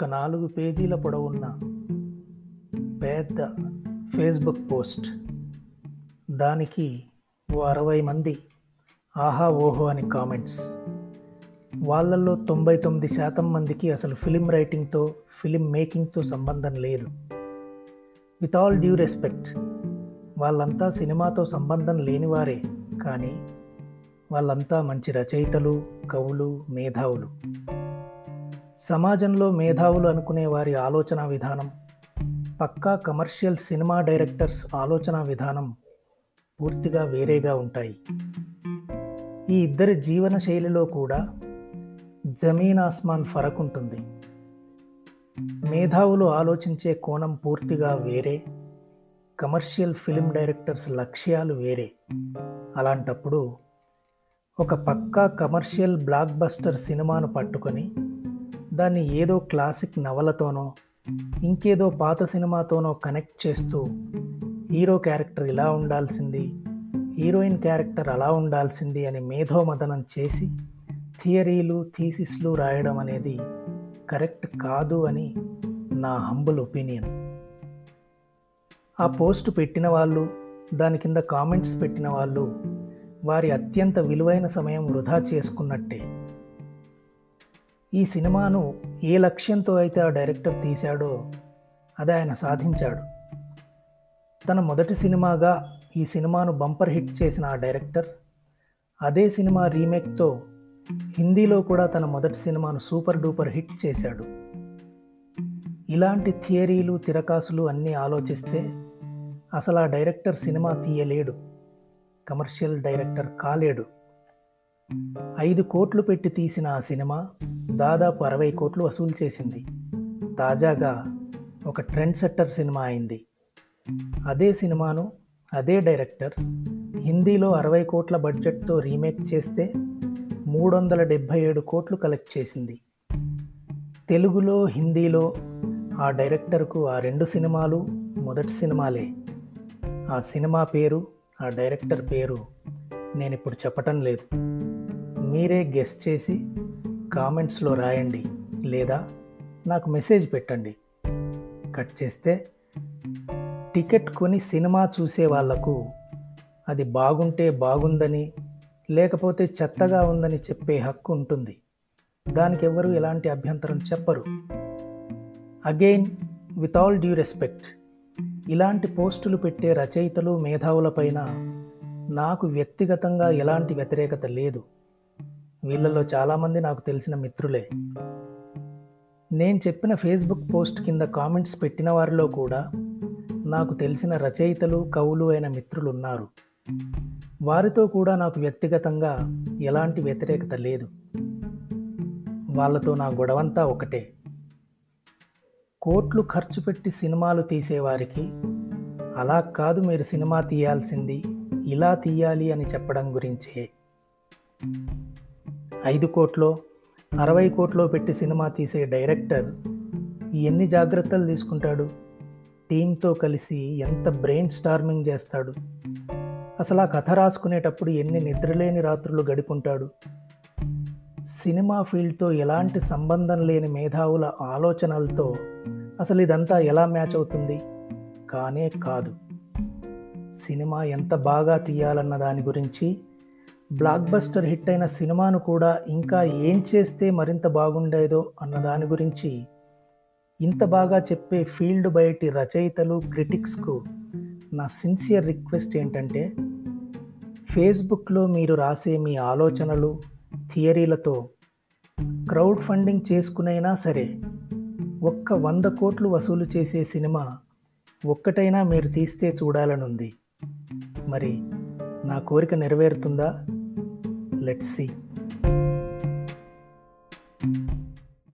ఒక నాలుగు పేజీల పొడవున్న పెద్ద ఫేస్బుక్ పోస్ట్. దానికి ఓ అరవై మంది ఆహా ఓహో అని కామెంట్స్. వాళ్ళల్లో తొంభై తొమ్మిది శాతం మందికి అసలు ఫిలిం రైటింగ్తో ఫిలిం మేకింగ్తో సంబంధం లేదు. విత్ ఆల్ డ్యూ రెస్పెక్ట్ వాళ్ళంతా సినిమాతో సంబంధం లేనివారే కానీ వాళ్ళంతా మంచి రచయితలు కవులు మేధావులు. సమాజంలో మేధావులు అనుకునే వారి ఆలోచన విధానం పక్కా కమర్షియల్ సినిమా డైరెక్టర్స్ ఆలోచన విధానం పూర్తిగా వేరేగా ఉంటాయి. ఈ ఇద్దరి జీవన శైలిలో కూడా జమీన్ ఆస్మాన్ ఫరక్ ఉంటుంది. మేధావులు ఆలోచించే కోణం పూర్తిగా వేరే కమర్షియల్ ఫిలిం డైరెక్టర్స్ లక్ష్యాలు వేరే. అలాంటప్పుడు ఒక పక్కా కమర్షియల్ బ్లాక్ బస్టర్ సినిమాను పట్టుకొని దాన్ని ఏదో క్లాసిక్ నవలతోనో ఇంకేదో పాత సినిమాతోనో కనెక్ట్ చేస్తూ హీరో క్యారెక్టర్ ఇలా ఉండాల్సింది హీరోయిన్ క్యారెక్టర్ అలా ఉండాల్సింది అని మేధోమదనం చేసి థియరీలు థీసిస్లు రాయడం అనేది కరెక్ట్ కాదు అని నా హంబుల్ ఒపీనియన్. ఆ పోస్ట్ పెట్టిన వాళ్ళు దాని కింద కామెంట్స్ పెట్టిన వాళ్ళు వారి అత్యంత విలువైన సమయం వృధా చేసుకున్నట్టే. ఈ సినిమాను ఏ లక్ష్యంతో అయితే ఆ డైరెక్టర్ తీశాడో అది ఆయన సాధించాడు. తన మొదటి సినిమాగా ఈ సినిమాను బంపర్ హిట్ చేసిన ఆ డైరెక్టర్ అదే సినిమా రీమేక్తో హిందీలో కూడా తన మొదటి సినిమాను సూపర్ డూపర్ హిట్ చేశాడు. ఇలాంటి థియరీలు తిరకాసులు అన్నీ ఆలోచిస్తే అసలు ఆ డైరెక్టర్ సినిమా తీయలేడు. కమర్షియల్ డైరెక్టర్ కాలేడు. ఐదు కోట్లు పెట్టి తీసిన ఆ సినిమా దాదాపు అరవై కోట్లు వసూలు చేసింది. తాజాగా ఒక ట్రెండ్ సెట్టర్ సినిమా అయింది. అదే సినిమాను అదే డైరెక్టర్ హిందీలో అరవై కోట్ల బడ్జెట్తో రీమేక్ చేస్తే మూడు వందల డెబ్భై ఏడు కోట్లు కలెక్ట్ చేసింది. తెలుగులో హిందీలో ఆ డైరెక్టర్కు ఆ రెండు సినిమాలు మొదటి సినిమాలే. ఆ సినిమా పేరు ఆ డైరెక్టర్ పేరు నేను ఇప్పుడు చెప్పటం లేదు. మీరే గెస్ చేసి కామెంట్స్లో రాయండి లేదా నాకు మెసేజ్ పెట్టండి. కట్ చేస్తే టికెట్ కొని సినిమా చూసే వాళ్ళకు అది బాగుంటే బాగుందని లేకపోతే చెత్తగా ఉందని చెప్పే హక్కు ఉంటుంది. దానికి ఎవరు ఎలాంటి అభ్యంతరం చెప్పరు. Again with all due respect ఇలాంటి పోస్టులు పెట్టే రచయితలు మేధావులపైన నాకు వ్యక్తిగతంగా ఎలాంటి వ్యతిరేకత లేదు. వీళ్ళలో చాలామంది నాకు తెలిసిన మిత్రులే. నేను చెప్పిన ఫేస్బుక్ పోస్ట్ కింద కామెంట్స్ పెట్టిన వారిలో కూడా నాకు తెలిసిన రచయితలు కవులు అయిన మిత్రులు ఉన్నారు వారితో కూడా నాకు వ్యక్తిగతంగా ఎలాంటి వ్యతిరేకత లేదు. వాళ్ళతో నా గొడవంతా ఒకటే. కోట్లు ఖర్చు పెట్టి సినిమాలు తీసేవారికి అలా కాదు మీరు సినిమా తీయాల్సింది ఇలా తీయాలి అని చెప్పడం గురించే. ఐదు కోట్లో అరవై కోట్లో పెట్టి సినిమా తీసే డైరెక్టర్ ఎన్ని జాగ్రత్తలు తీసుకుంటాడు? టీంతో కలిసి ఎంత బ్రెయిన్ స్టార్మింగ్ చేస్తాడు? అసలు ఆ కథ రాసుకునేటప్పుడు ఎన్ని నిద్రలేని రాత్రులు గడుపుంటాడు? సినిమా ఫీల్డ్తో ఎలాంటి సంబంధం లేని మేధావుల ఆలోచనలతో అసలు ఇదంతా ఎలా మ్యాచ్ అవుతుంది? కానే కాదు. సినిమా ఎంత బాగా తీయాలన్న దాని గురించి బ్లాక్ బస్టర్ హిట్ అయిన సినిమాను కూడా ఇంకా ఏం చేస్తే మరింత బాగుండేదో అన్న దాని గురించి ఇంత బాగా చెప్పే ఫీల్డ్ బయటి రచయితలు క్రిటిక్స్కు నా సిన్సియర్ రిక్వెస్ట్ ఏంటంటే ఫేస్బుక్లో మీరు రాసే మీ ఆలోచనలు థియరీలతో క్రౌడ్ ఫండింగ్ చేసుకునైనా సరే ఒక్క వంద కోట్లు వసూలు చేసే సినిమా ఒక్కటైనా మీరు తీస్తే చూడాలనుంది. మరి నా కోరిక నెరవేరుతుందా? Let's see.